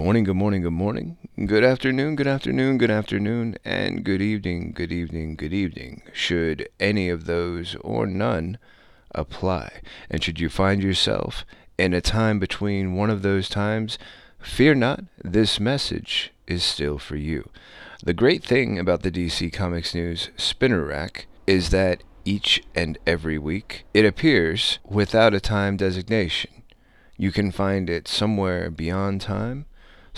Morning, good morning, good morning. Good afternoon, good afternoon, good afternoon, and good evening, good evening, good evening. Should any of those or none apply, and should you find yourself in a time between one of those times, fear not, this message is still for you. The great thing about the DC Comics News spinner rack is that each and every week it appears without a time designation. You can find it somewhere beyond time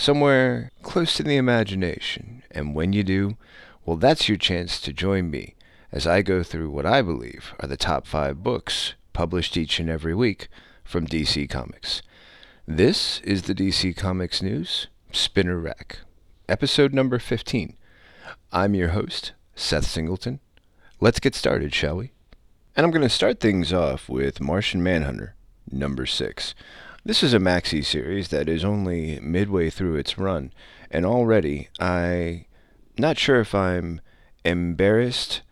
somewhere close to the imagination. And when you do, well, that's your chance to join me as I go through what I believe are the top five books published each and every week from DC Comics. This is the DC Comics News Spinner Rack, episode number 15. I'm your host, Seth Singleton. Let's get started, shall we? And I'm going to start things off with Martian Manhunter, number 6. This is a maxi series that is only midway through its run, and already I not sure if I'm embarrassed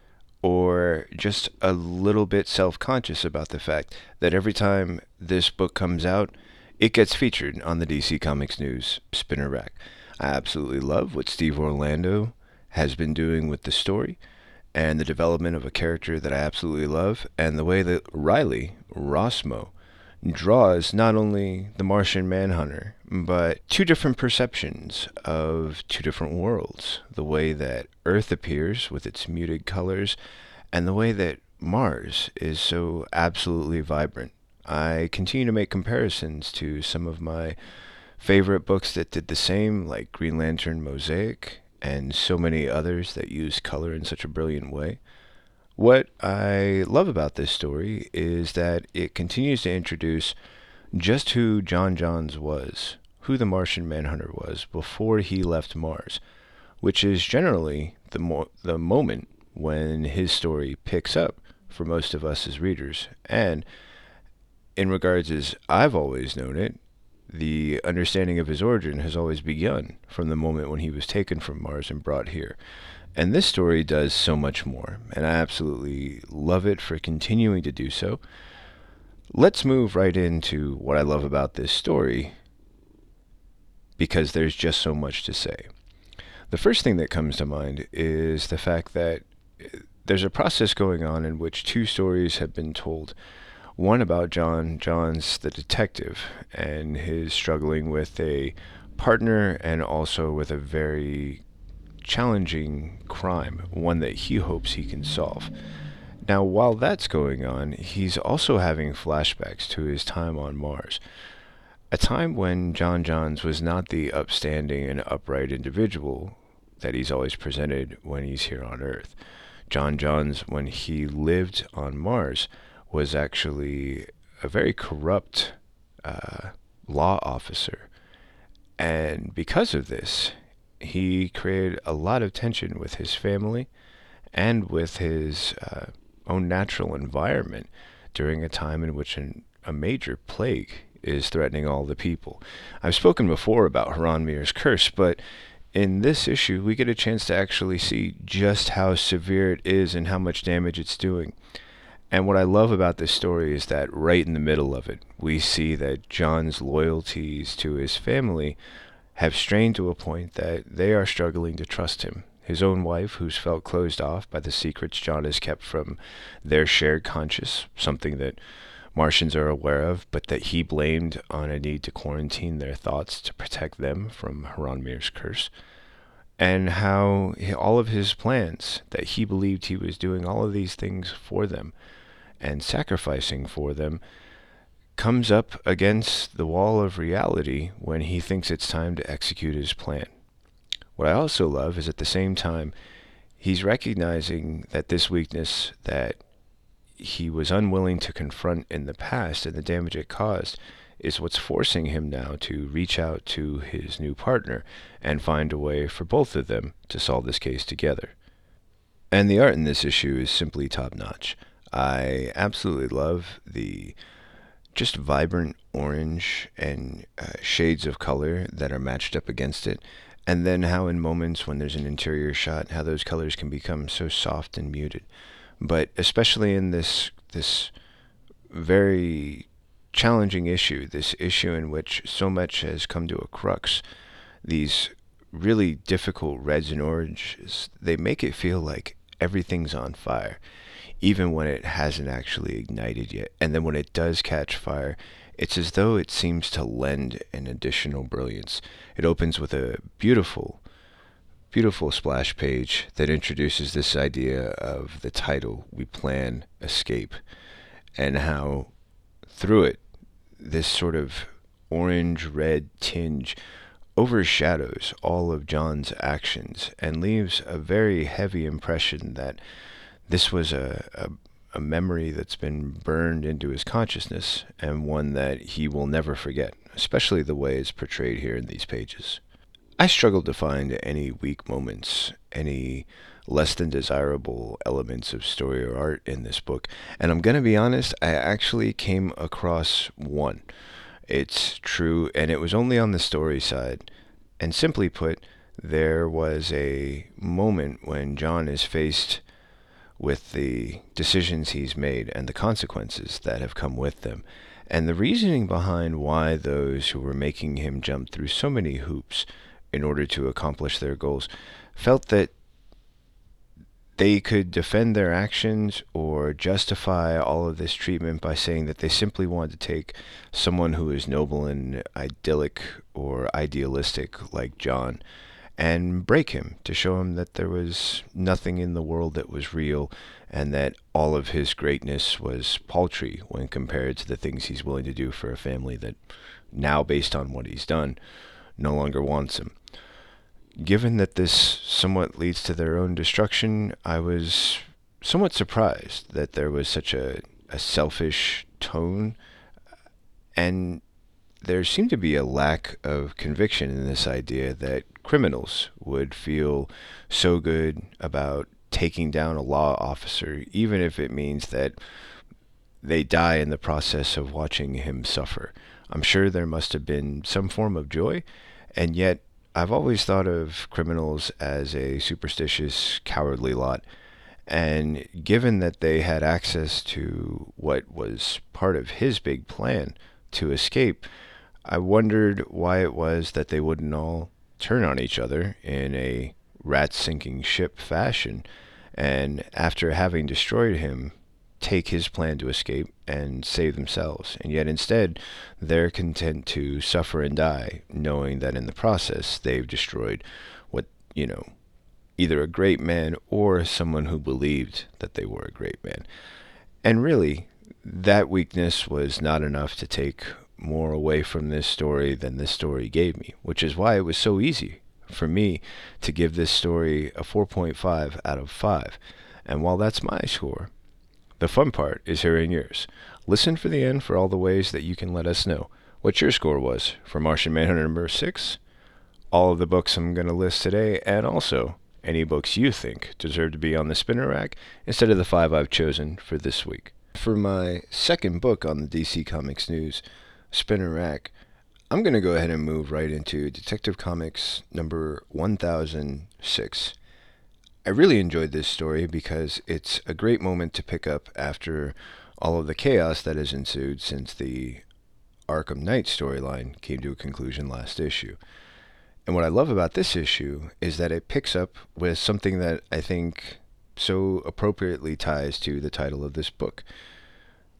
or just a little bit self-conscious about the fact that every time this book comes out, it gets featured on the DC Comics News spinner rack. I absolutely love what Steve Orlando has been doing with the story and the development of a character that I absolutely love, and the way that Riley Rossmo draws not only the Martian Manhunter, but two different perceptions of two different worlds. The way that Earth appears with its muted colors, and the way that Mars is so absolutely vibrant. I continue to make comparisons to some of my favorite books that did the same, like Green Lantern Mosaic, and so many others that use color in such a brilliant way. What I love about this story is that it continues to introduce just who J'onn J'onzz was, who the Martian Manhunter was before he left Mars, which is generally the mo- the moment when his story picks up for most of us as readers. And in regards as I've always known it, the understanding of his origin has always begun from the moment when he was taken from Mars and brought here. And this story does so much more, and I absolutely love it for continuing to do so. Let's move right into what I love about this story because there's just so much to say. The first thing that comes to mind is the fact that uh, there's a process going on in which two stories have been told. One about John, John's the detective, and his struggling with a partner and also with a very challenging crime, one that he hopes he can solve. Now, while that's going on, he's also having flashbacks to his time on Mars. A time when J'onn J'onzz was not the upstanding and upright individual that he's always presented when he's here on Earth. J'onn J'onzz, when he lived on Mars, was actually a very corrupt uh, law officer. And because of this, he created a lot of tension with his family and with his uh, own natural environment during a time in which an, a major plague is threatening all the people. I've spoken before about Haran curse, but in this issue, we get a chance to actually see just how severe it is and how much damage it's doing. And what I love about this story is that right in the middle of it, we see that John's loyalties to his family have strained to a point that they are struggling to trust him. His own wife, who's felt closed off by the secrets John has kept from their shared conscience, something that Martians are aware of, but that he blamed on a need to quarantine their thoughts to protect them from H'ronmeer's curse. And how all of his plans, that he believed he was doing all of these things for them and sacrificing for them, comes up against the wall of reality when he thinks it's time to execute his plan. What I also love is at the same time, he's recognizing that this weakness that he was unwilling to confront in the past and the damage it caused is what's forcing him now to reach out to his new partner and find a way for both of them to solve this case together. And the art in this issue is simply top notch. I absolutely love the just vibrant orange and uh, shades of color that are matched up against it. And then how in moments when there's an interior shot, how those colors can become so soft and muted. But especially in this this very challenging issue, this issue in which so much has come to a crux, these really difficult reds and oranges, they make it feel like everything's on fire, even when it hasn't actually ignited yet. And then when it does catch fire, it's as though it seems to lend an additional brilliance. It opens with a beautiful, beautiful splash page that introduces this idea of the title, We Plan Escape, and how through it, this sort of orange red tinge overshadows all of John's actions and leaves a very heavy impression that this was a, a, a, memory that's been burned into his consciousness and one that he will never forget, especially the way it's portrayed here in these pages. I struggled to find any weak moments, any less than desirable elements of story or art in this book, and I'm going to be honest, I actually came across one. It's true, and it was only on the story side. And simply put, there was a moment when John is faced with the decisions he's made and the consequences that have come with them. And the reasoning behind why those who were making him jump through so many hoops in order to accomplish their goals felt that they could defend their actions or justify all of this treatment by saying that they simply wanted to take someone who is noble and idyllic or idealistic like John and break him to show him that there was nothing in the world that was real and that all of his greatness was paltry when compared to the things he's willing to do for a family that now based on what he's done no longer wants him given that this somewhat leads to their own destruction, I was somewhat surprised that there was such a, a selfish tone. And there seemed to be a lack of conviction in this idea that criminals would feel so good about taking down a law officer, even if it means that they die in the process of watching him suffer. I'm sure there must have been some form of joy, and yet I've always thought of criminals as a superstitious, cowardly lot. And given that they had access to what was part of his big plan to escape, I wondered why it was that they wouldn't all turn on each other in a rat sinking ship fashion. And after having destroyed him, take his plan to escape and save themselves. And yet instead, they're content to suffer and die, knowing that in the process they've destroyed what, you know, either a great man or someone who believed that they were a great man. And really, that weakness was not enough to take more away from this story than this story gave me, which is why it was so easy for me to give this story a 4.5 out of 5. And while that's my score, the fun part is hearing yours. Listen for the end for all the ways that you can let us know what your score was for Martian Manhunter number 6, all of the books I'm going to list today, and also any books you think deserve to be on the spinner rack instead of the five I've chosen for this week. For my second book on the DC Comics News spinner rack, I'm going to go ahead and move right into Detective Comics number 1006. I really enjoyed this story because it's a great moment to pick up after all of the chaos that has ensued since the Arkham Knight storyline came to a conclusion last issue. And what I love about this issue is that it picks up with something that I think so appropriately ties to the title of this book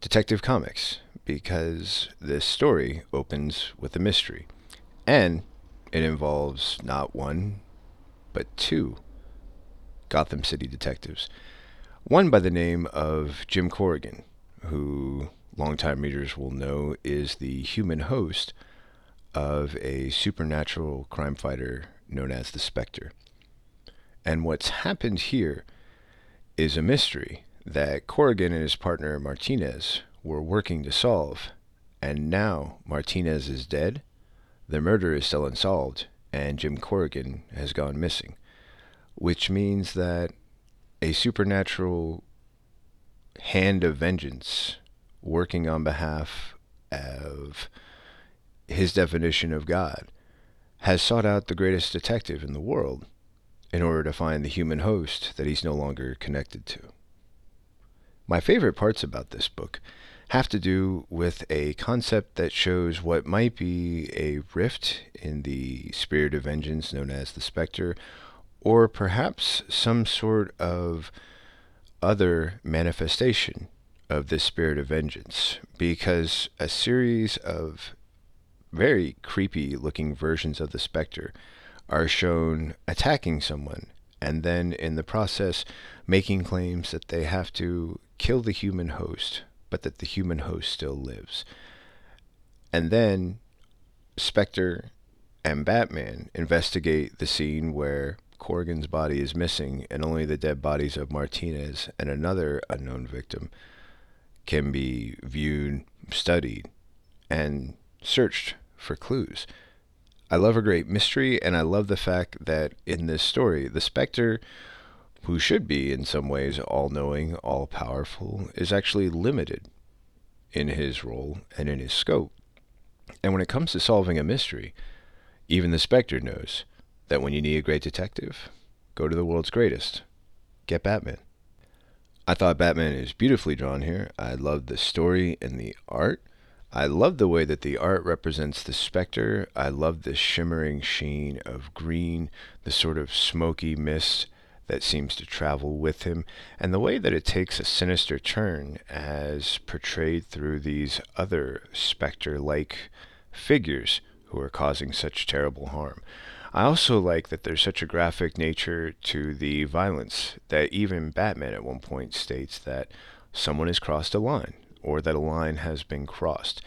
Detective Comics, because this story opens with a mystery. And it involves not one, but two Gotham City detectives. One by the name of Jim Corrigan, who longtime readers will know is the human host of a supernatural crime fighter known as the Spectre. And what's happened here is a mystery that Corrigan and his partner Martinez were working to solve. And now Martinez is dead, the murder is still unsolved, and Jim Corrigan has gone missing which means that a supernatural hand of vengeance working on behalf of his definition of God has sought out the greatest detective in the world in order to find the human host that he's no longer connected to. My favorite parts about this book have to do with a concept that shows what might be a rift in the spirit of vengeance known as the Spectre, or perhaps some sort of other manifestation of this spirit of vengeance, because a series of very creepy looking versions of the Spectre are shown attacking someone and then in the process making claims that they have to kill the human host, but that the human host still lives. And then Spectre and Batman investigate the scene where Corrigan's body is missing and only the dead bodies of Martinez and another unknown victim can be viewed, studied, and searched for clues. I love a great mystery, and I love the fact that in this story, the Spectre, who should be in some ways all knowing, all powerful, is actually limited in his role and in his scope. And when it comes to solving a mystery, even the Spectre knows that when you need a great detective, go to the world's greatest. Get Batman. I thought Batman is beautifully drawn here. I love the story and the art. I love the way that the art represents the specter. I love the shimmering sheen of green, the sort of smoky mist that seems to travel with him, and the way that it takes a sinister turn as portrayed through these other specter like figures who are causing such terrible harm. I also like that there's such a graphic nature to the violence that even Batman at one point states that someone has crossed a line or that a line has been crossed.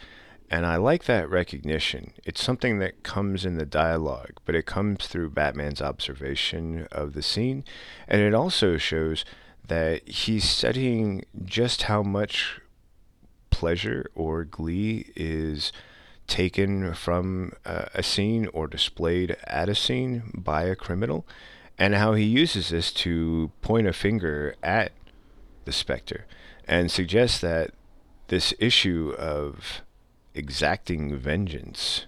And I like that recognition. It's something that comes in the dialogue, but it comes through Batman's observation of the scene. And it also shows that he's studying just how much pleasure or glee is taken from uh, a scene or displayed at a scene by a criminal, and how he uses this to point a finger at the specter and suggest that this issue of exacting vengeance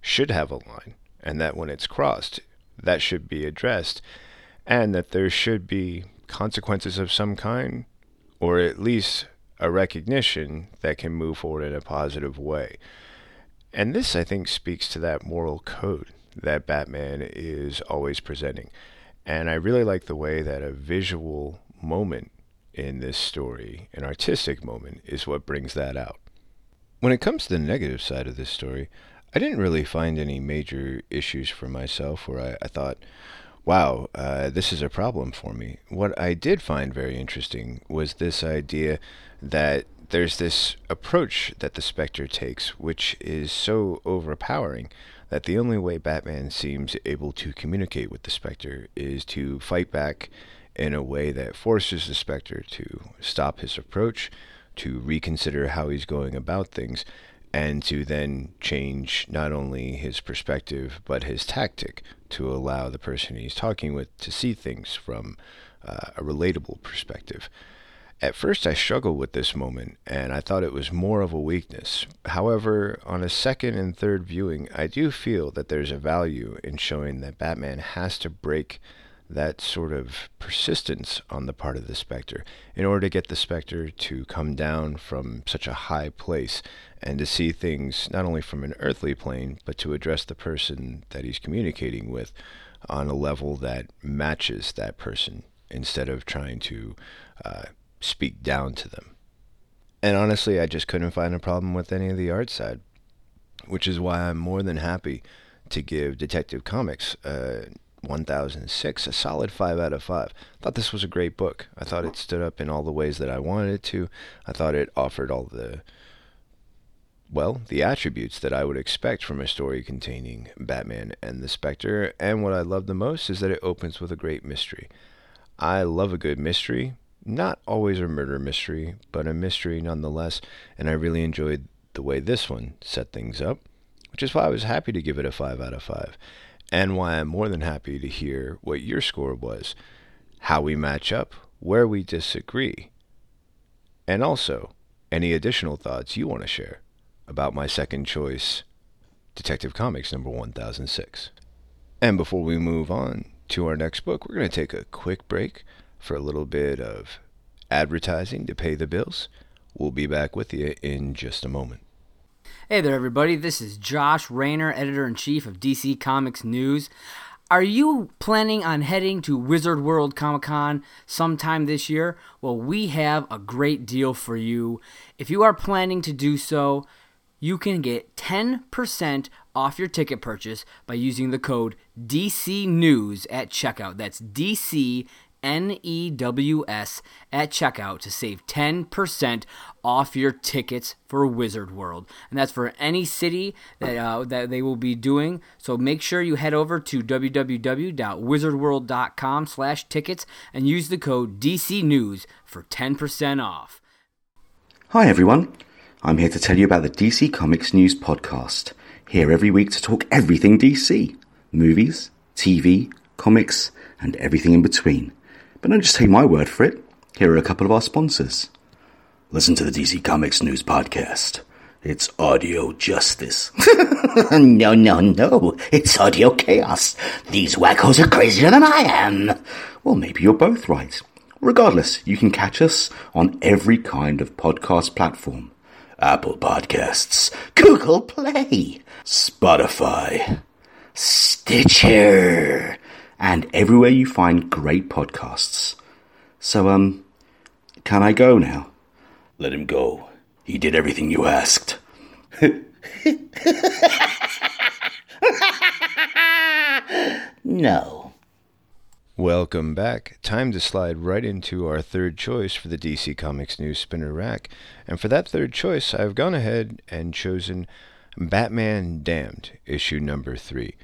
should have a line, and that when it's crossed, that should be addressed, and that there should be consequences of some kind, or at least a recognition that can move forward in a positive way. And this, I think, speaks to that moral code that Batman is always presenting. And I really like the way that a visual moment in this story, an artistic moment, is what brings that out. When it comes to the negative side of this story, I didn't really find any major issues for myself where I, I thought, wow, uh, this is a problem for me. What I did find very interesting was this idea that there's this approach that the Spectre takes, which is so overpowering that the only way Batman seems able to communicate with the Spectre is to fight back in a way that forces the Spectre to stop his approach, to reconsider how he's going about things, and to then change not only his perspective but his tactic to allow the person he's talking with to see things from uh, a relatable perspective. At first, I struggled with this moment, and I thought it was more of a weakness. However, on a second and third viewing, I do feel that there's a value in showing that Batman has to break that sort of persistence on the part of the Spectre in order to get the Spectre to come down from such a high place and to see things not only from an earthly plane, but to address the person that he's communicating with on a level that matches that person instead of trying to uh, speak down to them. And honestly, I just couldn't find a problem with any of the art side, which is why I'm more than happy to give Detective Comics uh, 1006 a solid 5 out of 5. I thought this was a great book. I thought it stood up in all the ways that I wanted it to. I thought it offered all the well, the attributes that I would expect from a story containing Batman and the Spectre, and what I love the most is that it opens with a great mystery. I love a good mystery, not always a murder mystery, but a mystery nonetheless, and I really enjoyed the way this one set things up, which is why I was happy to give it a 5 out of 5, and why I'm more than happy to hear what your score was, how we match up, where we disagree, and also any additional thoughts you want to share about my second choice, Detective Comics number 1006. And before we move on to our next book, we're going to take a quick break for a little bit of advertising to pay the bills. We'll be back with you in just a moment. Hey there, everybody. This is Josh Rayner, editor in chief of DC Comics News. Are you planning on heading to Wizard World Comic Con sometime this year? Well, we have a great deal for you. If you are planning to do so, you can get 10% off your ticket purchase by using the code DC News at checkout. That's DC N E W S at checkout to save 10% off your tickets for Wizard World. And that's for any city that, uh, that they will be doing. So make sure you head over to www.wizardworld.com slash tickets and use the code DC News for 10% off. Hi everyone. I'm here to tell you about the DC Comics News podcast. Here every week to talk everything DC. Movies, TV, comics, and everything in between. But don't just take my word for it. Here are a couple of our sponsors. Listen to the DC Comics News Podcast. It's audio justice. no, no, no. It's audio chaos. These wackos are crazier than I am. Well, maybe you're both right. Regardless, you can catch us on every kind of podcast platform. Apple Podcasts, Google Play, Spotify, Stitcher, and everywhere you find great podcasts. So, um, can I go now? Let him go. He did everything you asked. no. Welcome back. Time to slide right into our third choice for the DC Comics News Spinner Rack. And for that third choice, I've gone ahead and chosen Batman Damned, issue number three.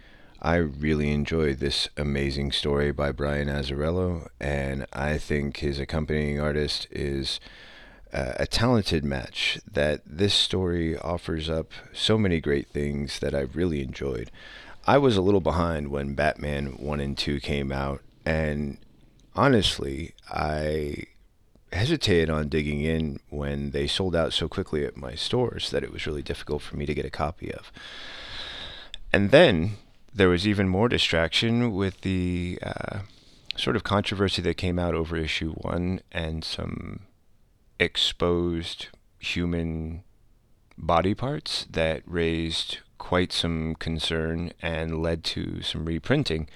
I really enjoyed this amazing story by Brian Azzarello, and I think his accompanying artist is uh, a talented match. That this story offers up so many great things that I've really enjoyed. I was a little behind when Batman 1 and 2 came out, and honestly, I hesitated on digging in when they sold out so quickly at my stores that it was really difficult for me to get a copy of. And then there was even more distraction with the uh, sort of controversy that came out over issue one and some exposed human body parts that raised quite some concern and led to some reprinting,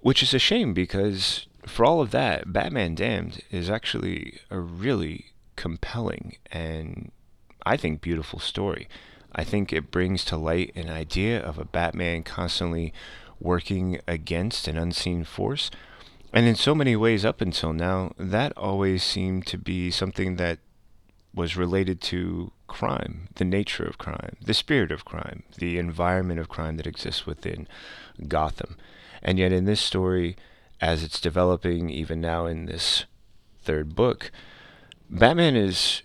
which is a shame because for all of that, Batman Damned is actually a really compelling and I think beautiful story. I think it brings to light an idea of a Batman constantly working against an unseen force. And in so many ways, up until now, that always seemed to be something that was related to crime, the nature of crime, the spirit of crime, the environment of crime that exists within Gotham. And yet, in this story, as it's developing even now in this third book, Batman is,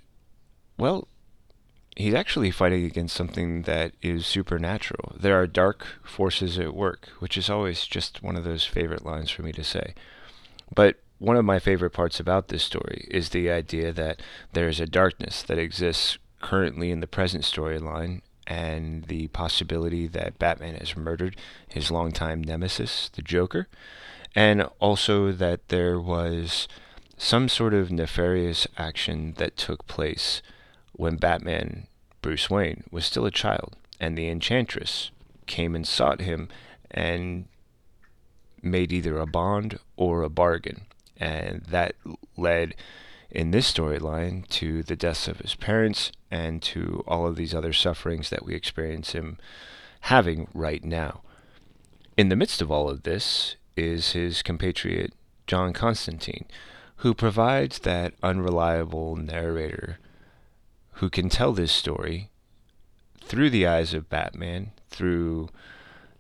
well, he's actually fighting against something that is supernatural. There are dark forces at work, which is always just one of those favorite lines for me to say. But one of my favorite parts about this story is the idea that there is a darkness that exists currently in the present storyline and the possibility that Batman has murdered his longtime nemesis, the Joker, and also that there was some sort of nefarious action that took place when Batman, Bruce Wayne, was still a child, and the Enchantress came and sought him and made either a bond or a bargain. And that led in this storyline to the deaths of his parents and to all of these other sufferings that we experience him having right now. In the midst of all of this is his compatriot John Constantine, who provides that unreliable narrator who can tell this story through the eyes of Batman, through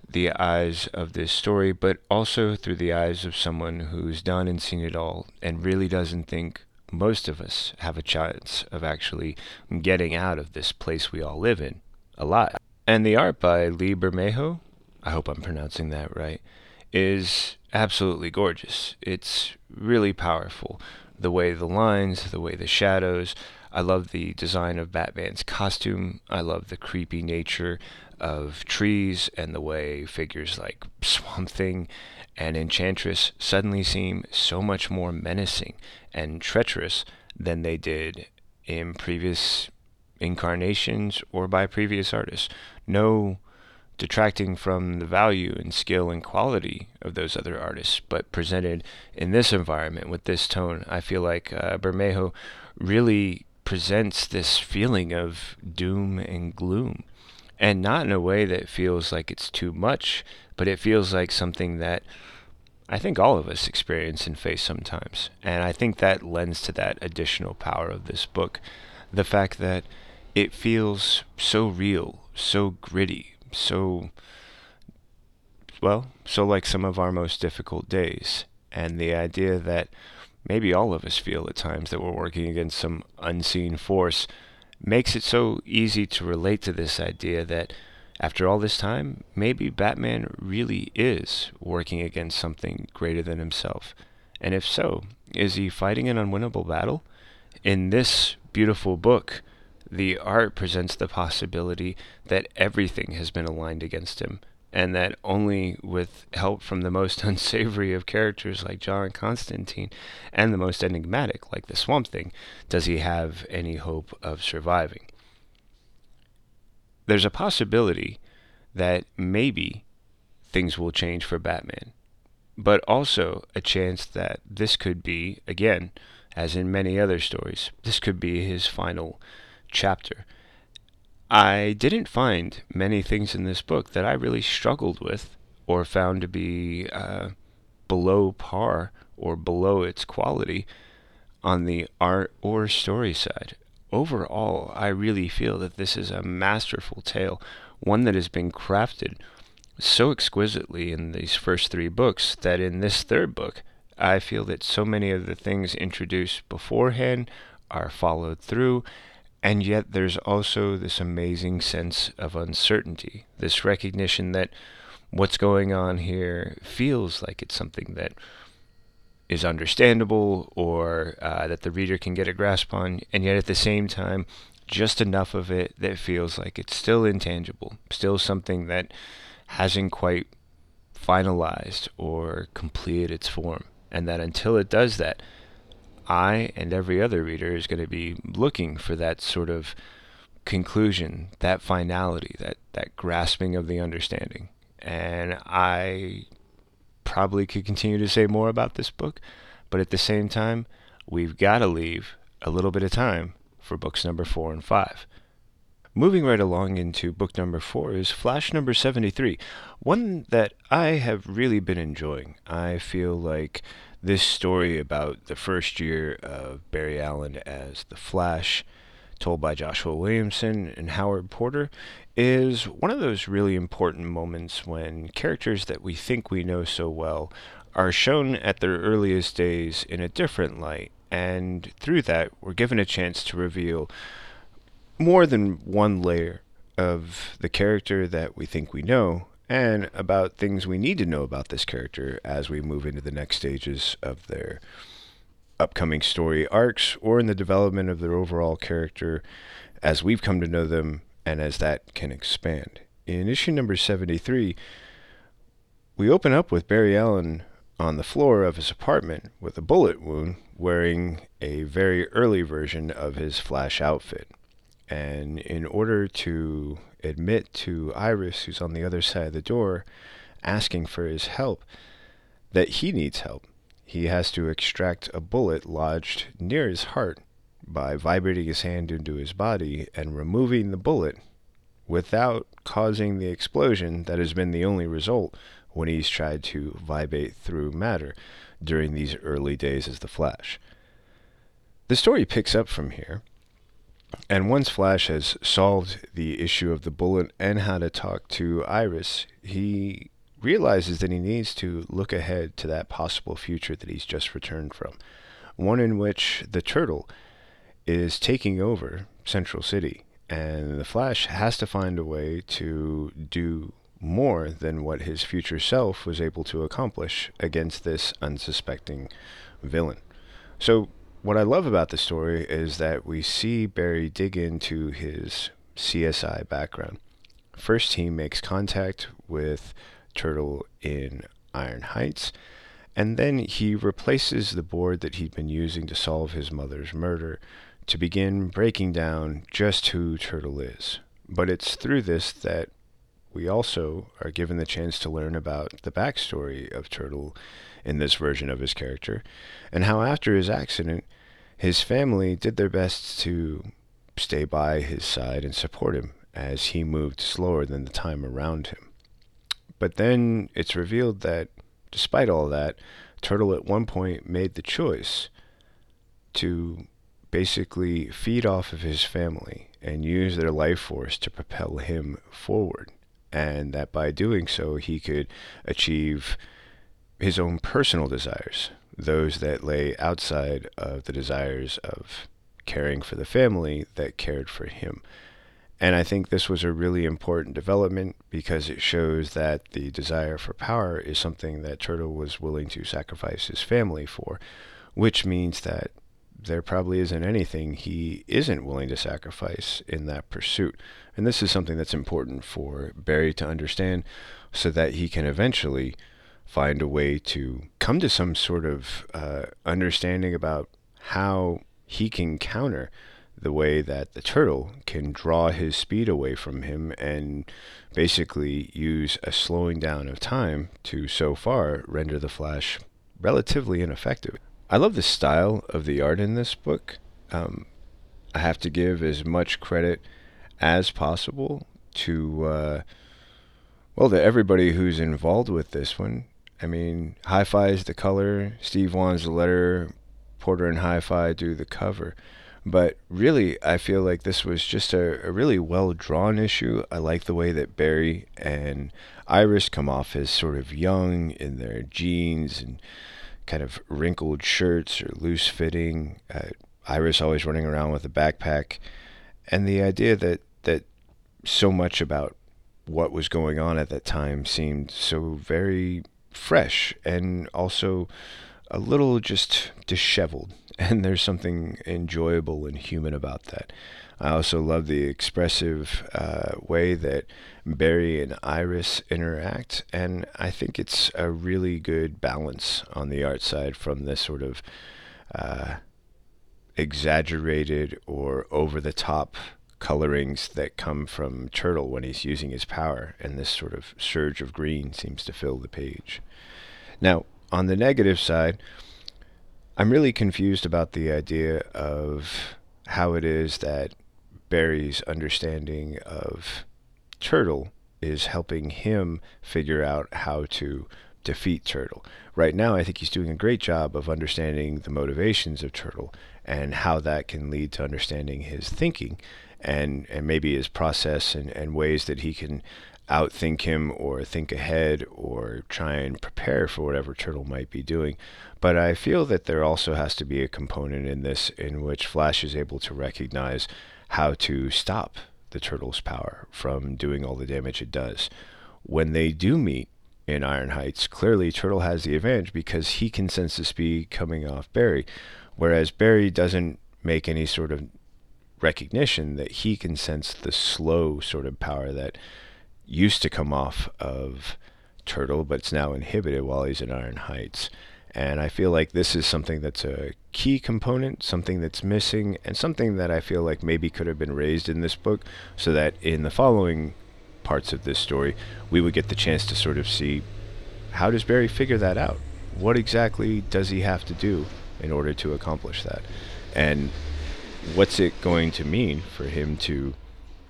the eyes of this story, but also through the eyes of someone who's done and seen it all and really doesn't think most of us have a chance of actually getting out of this place we all live in alive. And the art by Lee Bermejo, I hope I'm pronouncing that right, is absolutely gorgeous. It's really powerful. The way the lines, the way the shadows, I love the design of Batman's costume. I love the creepy nature of trees and the way figures like Swamp Thing and Enchantress suddenly seem so much more menacing and treacherous than they did in previous incarnations or by previous artists. No detracting from the value and skill and quality of those other artists, but presented in this environment with this tone, I feel like uh, Bermejo really presents this feeling of doom and gloom. And not in a way that feels like it's too much, but it feels like something that I think all of us experience and face sometimes. And I think that lends to that additional power of this book. The fact that it feels so real, so gritty, so, well, so like some of our most difficult days. And the idea that maybe all of us feel at times that we're working against some unseen force makes it so easy to relate to this idea that after all this time, maybe Batman really is working against something greater than himself. And if so, is he fighting an unwinnable battle? In this beautiful book, the art presents the possibility that everything has been aligned against him, and that only with help from the most unsavory of characters like John Constantine and the most enigmatic like the Swamp Thing does he have any hope of surviving there's a possibility that maybe things will change for Batman, but also a chance that this could be, again, as in many other stories, this could be his final chapter. I didn't find many things in this book that I really struggled with or found to be uh, below par or below its quality on the art or story side. Overall, I really feel that this is a masterful tale, one that has been crafted so exquisitely in these first three books that in this third book, I feel that so many of the things introduced beforehand are followed through, and yet there's also this amazing sense of uncertainty, this recognition that what's going on here feels like it's something that is understandable or uh, that the reader can get a grasp on, and yet at the same time, just enough of it that feels like it's still intangible, still something that hasn't quite finalized or completed its form. And that until it does that, I and every other reader is going to be looking for that sort of conclusion, that finality, that, that grasping of the understanding. And I probably could continue to say more about this book, but at the same time, we've got to leave a little bit of time for books number four and five. Moving right along into book number four is Flash number 73, one that I have really been enjoying. I feel like this story about the first year of Barry Allen as the Flash, told by Joshua Williamson and Howard Porter, is one of those really important moments when characters that we think we know so well are shown at their earliest days in a different light, and through that, we're given a chance to reveal more than one layer of the character that we think we know and about things we need to know about this character as we move into the next stages of their upcoming story arcs or in the development of their overall character as we've come to know them and as that can expand. In issue number 73, we open up with Barry Allen on the floor of his apartment with a bullet wound, wearing a very early version of his Flash outfit. And in order to admit to Iris, who's on the other side of the door, asking for his help, that he needs help, he has to extract a bullet lodged near his heart by vibrating his hand into his body and removing the bullet without causing the explosion that has been the only result when he's tried to vibrate through matter during these early days as the Flash. The story picks up from here, and once Flash has solved the issue of the bullet and how to talk to Iris, he realizes that he needs to look ahead to that possible future that he's just returned from. One in which the turtle is taking over Central City, and the Flash has to find a way to do more than what his future self was able to accomplish against this unsuspecting villain. So, what I love about the story is that we see Barry dig into his CSI background. First, he makes contact with Turtle in Iron Heights, and then he replaces the board that he'd been using to solve his mother's murder to begin breaking down just who Turtle is. But it's through this that we also are given the chance to learn about the backstory of Turtle in this version of his character, and how after his accident, his family did their best to stay by his side and support him as he moved slower than the time around him. But then it's revealed that, despite all that, Turtle at one point made the choice to basically feed off of his family and use their life force to propel him forward. And that by doing so, he could achieve his own personal desires, those that lay outside of the desires of caring for the family that cared for him. And I think this was a really important development because it shows that the desire for power is something that Turtle was willing to sacrifice his family for, which means that there probably isn't anything he isn't willing to sacrifice in that pursuit. And this is something that's important for Barry to understand so that he can eventually find a way to come to some sort of uh, understanding about how he can counter the way that the turtle can draw his speed away from him and basically use a slowing down of time to so far render the Flash relatively ineffective. I love the style of the art in this book. Um, I have to give as much credit as possible to uh, well to everybody who's involved with this one. I mean, Hi-Fi is the color, Steve Wands the letter, Porter and Hi-Fi do the cover. But really, I feel like this was just a, a really well drawn issue. I like the way that Barry and Iris come off as sort of young in their jeans and kind of wrinkled shirts or loose fitting. Uh, Iris always running around with a backpack. And the idea that, that so much about what was going on at that time seemed so very fresh and also a little just disheveled and there's something enjoyable and human about that. I also love the expressive uh, way that Barry and Iris interact, and I think it's a really good balance on the art side from this sort of uh, exaggerated or over the top colorings that come from Turtle when he's using his power, and this sort of surge of green seems to fill the page. Now, on the negative side, I'm really confused about the idea of how it is that Barry's understanding of Turtle is helping him figure out how to defeat Turtle. Right now, I think he's doing a great job of understanding the motivations of Turtle and how that can lead to understanding his thinking and, and maybe his process and, and ways that he can outthink him or think ahead or try and prepare for whatever Turtle might be doing. But I feel that there also has to be a component in this in which Flash is able to recognize how to stop the Turtle's power from doing all the damage it does. When they do meet in Iron Heights, clearly Turtle has the advantage because he can sense the speed coming off Barry, whereas Barry doesn't make any sort of recognition that he can sense the slow sort of power that used to come off of Turtle, but it's now inhibited while he's in Iron Heights. And I feel like this is something that's a key component, something that's missing, and something that I feel like maybe could have been raised in this book so that in the following parts of this story, we would get the chance to sort of see how does Barry figure that out? What exactly does he have to do in order to accomplish that? And what's it going to mean for him to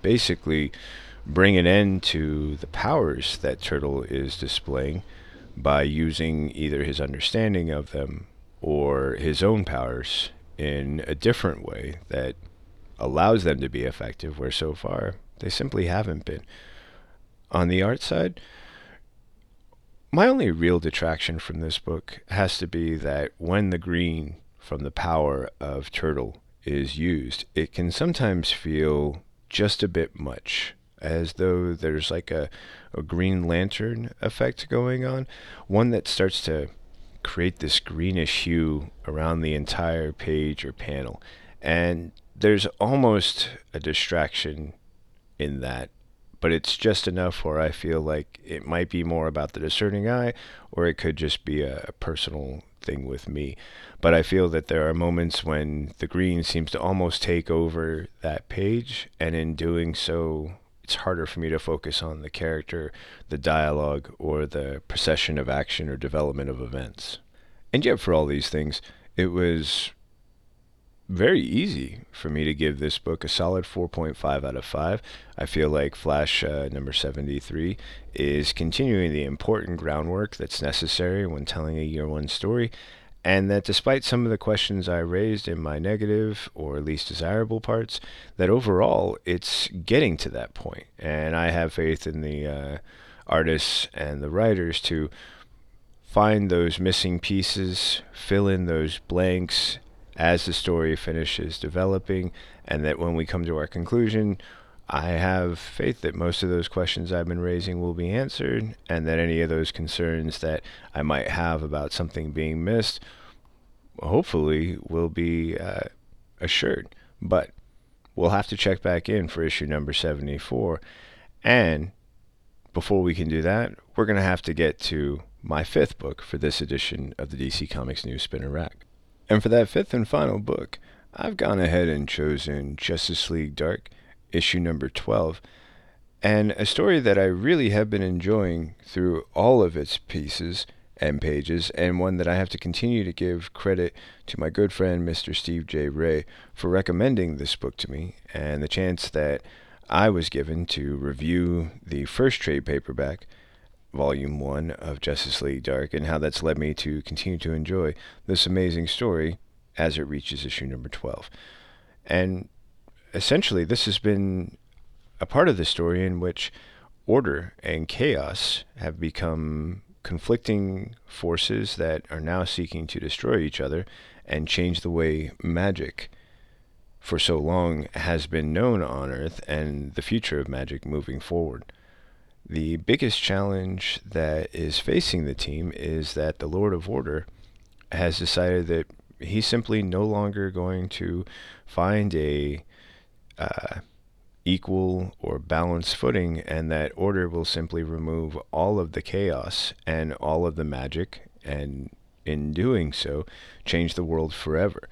basically bring an end to the powers that Turtle is displaying by using either his understanding of them or his own powers in a different way that allows them to be effective, where so far they simply haven't been. On the art side, my only real detraction from this book has to be that when the green from the power of Turtle is used, it can sometimes feel just a bit much as though there's like a, a Green Lantern effect going on, one that starts to create this greenish hue around the entire page or panel. And there's almost a distraction in that, but it's just enough where I feel like it might be more about the discerning eye, or it could just be a, a personal thing with me. But I feel that there are moments when the green seems to almost take over that page, and in doing so, it's harder for me to focus on the character, the dialogue, or the procession of action or development of events. And yet, for all these things, it was very easy for me to give this book a solid 4.5 out of 5. I feel like Flash uh, number 73 is continuing the important groundwork that's necessary when telling a year one story, and that despite some of the questions I raised in my negative or least desirable parts, that overall it's getting to that point. And I have faith in the uh, artists and the writers to find those missing pieces, fill in those blanks, as the story finishes developing, and that when we come to our conclusion, I have faith that most of those questions I've been raising will be answered, and that any of those concerns that I might have about something being missed, hopefully, will be uh, assured. But we'll have to check back in for issue number 74. And before we can do that, we're going to have to get to my fifth book for this edition of the DC Comics News Spinner Rack. And for that fifth and final book, I've gone ahead and chosen Justice League Dark, issue number 12, and a story that I really have been enjoying through all of its pieces and pages, and one that I have to continue to give credit to my good friend Mr. Steve J. Ray for recommending this book to me, and the chance that I was given to review the first trade paperback Volume 1 of Justice League Dark, and how that's led me to continue to enjoy this amazing story as it reaches issue number 12. And essentially, this has been a part of the story in which order and chaos have become conflicting forces that are now seeking to destroy each other and change the way magic for so long has been known on Earth and the future of magic moving forward. The biggest challenge that is facing the team is that the Lord of Order has decided that he's simply no longer going to find a uh, equal or balanced footing, and that order will simply remove all of the chaos and all of the magic, and in doing so, change the world forever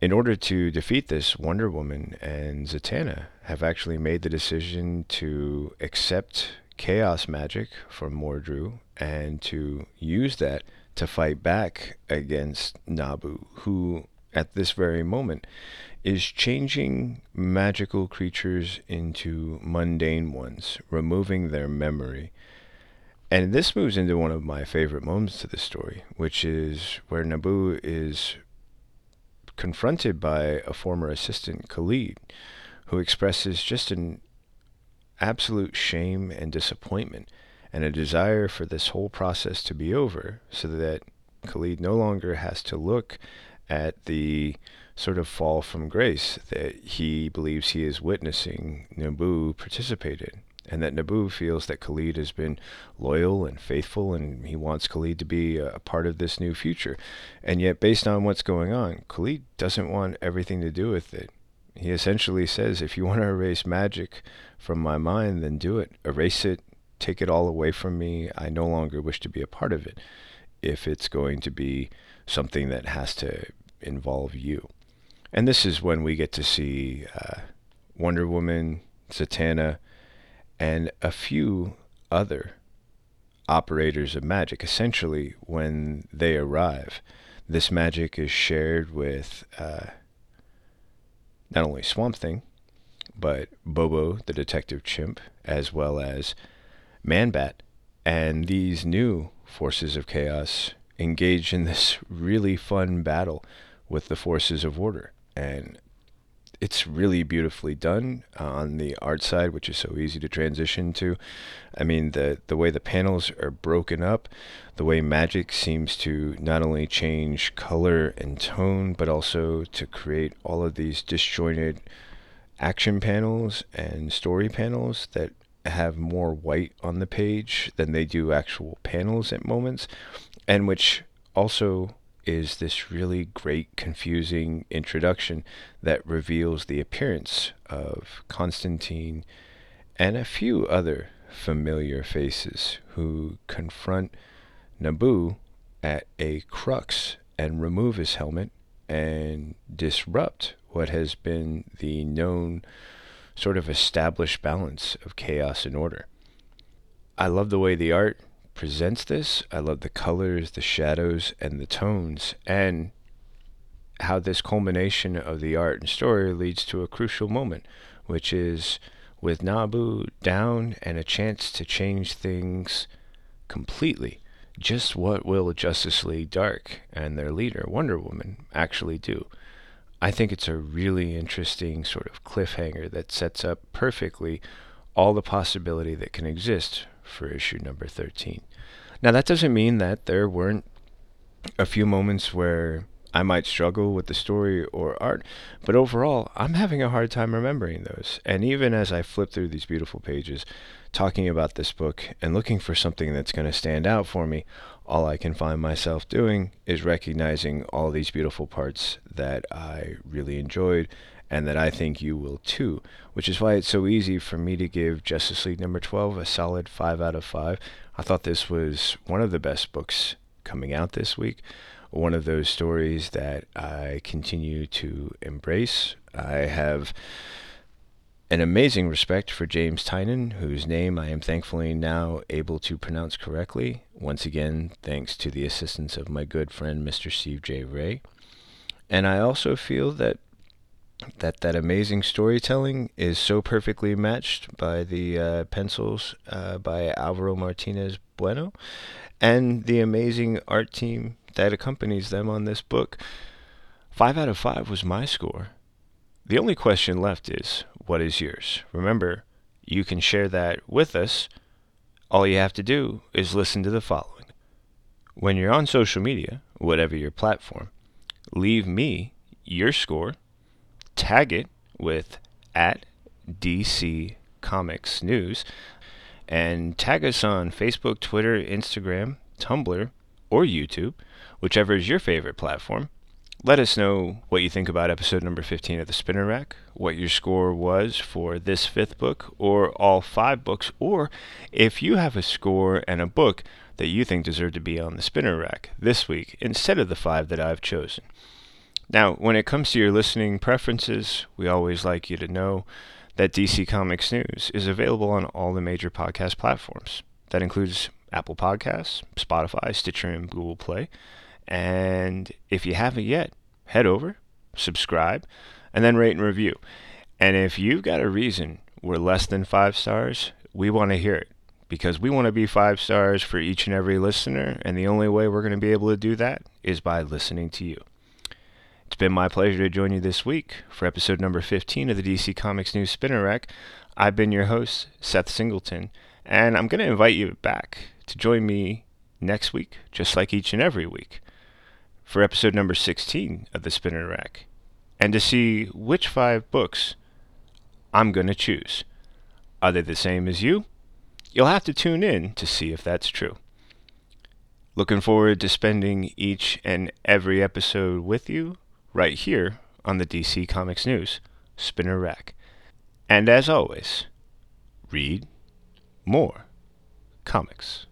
in order to defeat this, Wonder Woman and Zatanna have actually made the decision to accept chaos magic from Mordru and to use that to fight back against Nabu, who at this very moment is changing magical creatures into mundane ones, removing their memory. And this moves into one of my favorite moments to the story, which is where Nabu is confronted by a former assistant, Khalid, who expresses just an absolute shame and disappointment and a desire for this whole process to be over so that Khalid no longer has to look at the sort of fall from grace that he believes he is witnessing Nabu participate in and that Nabu feels that Khalid has been loyal and faithful, and he wants Khalid to be a part of this new future. And yet, based on what's going on, Khalid doesn't want everything to do with it. He essentially says, if you want to erase magic from my mind, then do it. Erase it, take it all away from me. I no longer wish to be a part of it if it's going to be something that has to involve you. And this is when we get to see uh, Wonder Woman, Zatanna, and a few other operators of magic. Essentially, when they arrive, this magic is shared with uh, not only Swamp Thing, but Bobo, the detective chimp, as well as Manbat. And these new forces of chaos engage in this really fun battle with the forces of order. And it's really beautifully done on the art side, which is so easy to transition to. I mean, the the way the panels are broken up, the way magic seems to not only change color and tone, but also to create all of these disjointed action panels and story panels that have more white on the page than they do actual panels at moments, and which also is this really great, confusing introduction that reveals the appearance of Constantine and a few other familiar faces who confront Nabu at a crux and remove his helmet and disrupt what has been the known sort of established balance of chaos and order. I love the way the art presents this. I love the colors, the shadows, and the tones, and how this culmination of the art and story leads to a crucial moment, which is with Nabu down and a chance to change things completely. Just what will Justice League Dark and their leader, Wonder Woman, actually do? I think it's a really interesting sort of cliffhanger that sets up perfectly all the possibility that can exist for issue number 13. Now, that doesn't mean that there weren't a few moments where I might struggle with the story or art, but overall, I'm having a hard time remembering those. And even as I flip through these beautiful pages, talking about this book and looking for something that's going to stand out for me, all I can find myself doing is recognizing all these beautiful parts that I really enjoyed and that I think you will too, which is why it's so easy for me to give Justice League number 12 a solid 5 out of 5. I thought this was one of the best books coming out this week one of those stories that I continue to embrace. I have an amazing respect for James Tynion, whose name I am thankfully now able to pronounce correctly. Once again, thanks to the assistance of my good friend Mr. Steve J. Ray. And I also feel that that that amazing storytelling is so perfectly matched by the uh, pencils uh, by Alvaro Martinez Bueno and the amazing art team that accompanies them on this book. Five out of five was my score. The only question left is, what is yours? Remember, you can share that with us. All you have to do is listen to the following. When you're on social media, whatever your platform, leave me your score, tag it with at DC Comics News, and tag us on Facebook, Twitter, Instagram, Tumblr, or YouTube whichever is your favorite platform. Let us know what you think about episode number 15 of the Spinner Rack, what your score was for this fifth book, or all five books, or if you have a score and a book that you think deserve to be on the Spinner Rack this week instead of the five that I've chosen. Now, when it comes to your listening preferences, we always like you to know that DC Comics News is available on all the major podcast platforms. That includes Apple Podcasts, Spotify, Stitcher, and Google Play. And if you haven't yet, head over, subscribe, and then rate and review. And if you've got a reason we're less than five stars, we want to hear it because we want to be five stars for each and every listener. And the only way we're going to be able to do that is by listening to you. It's been my pleasure to join you this week for episode number 15 of the DC Comics News Spinner Rack. I've been your host, Seth Singleton, and I'm going to invite you back to join me next week, just like each and every week for episode number 16 of the Spinner Rack and to see which five books I'm going to choose. Are they the same as you? You'll have to tune in to see if that's true. Looking forward to spending each and every episode with you right here on the DC Comics News Spinner Rack. And as always, read more comics.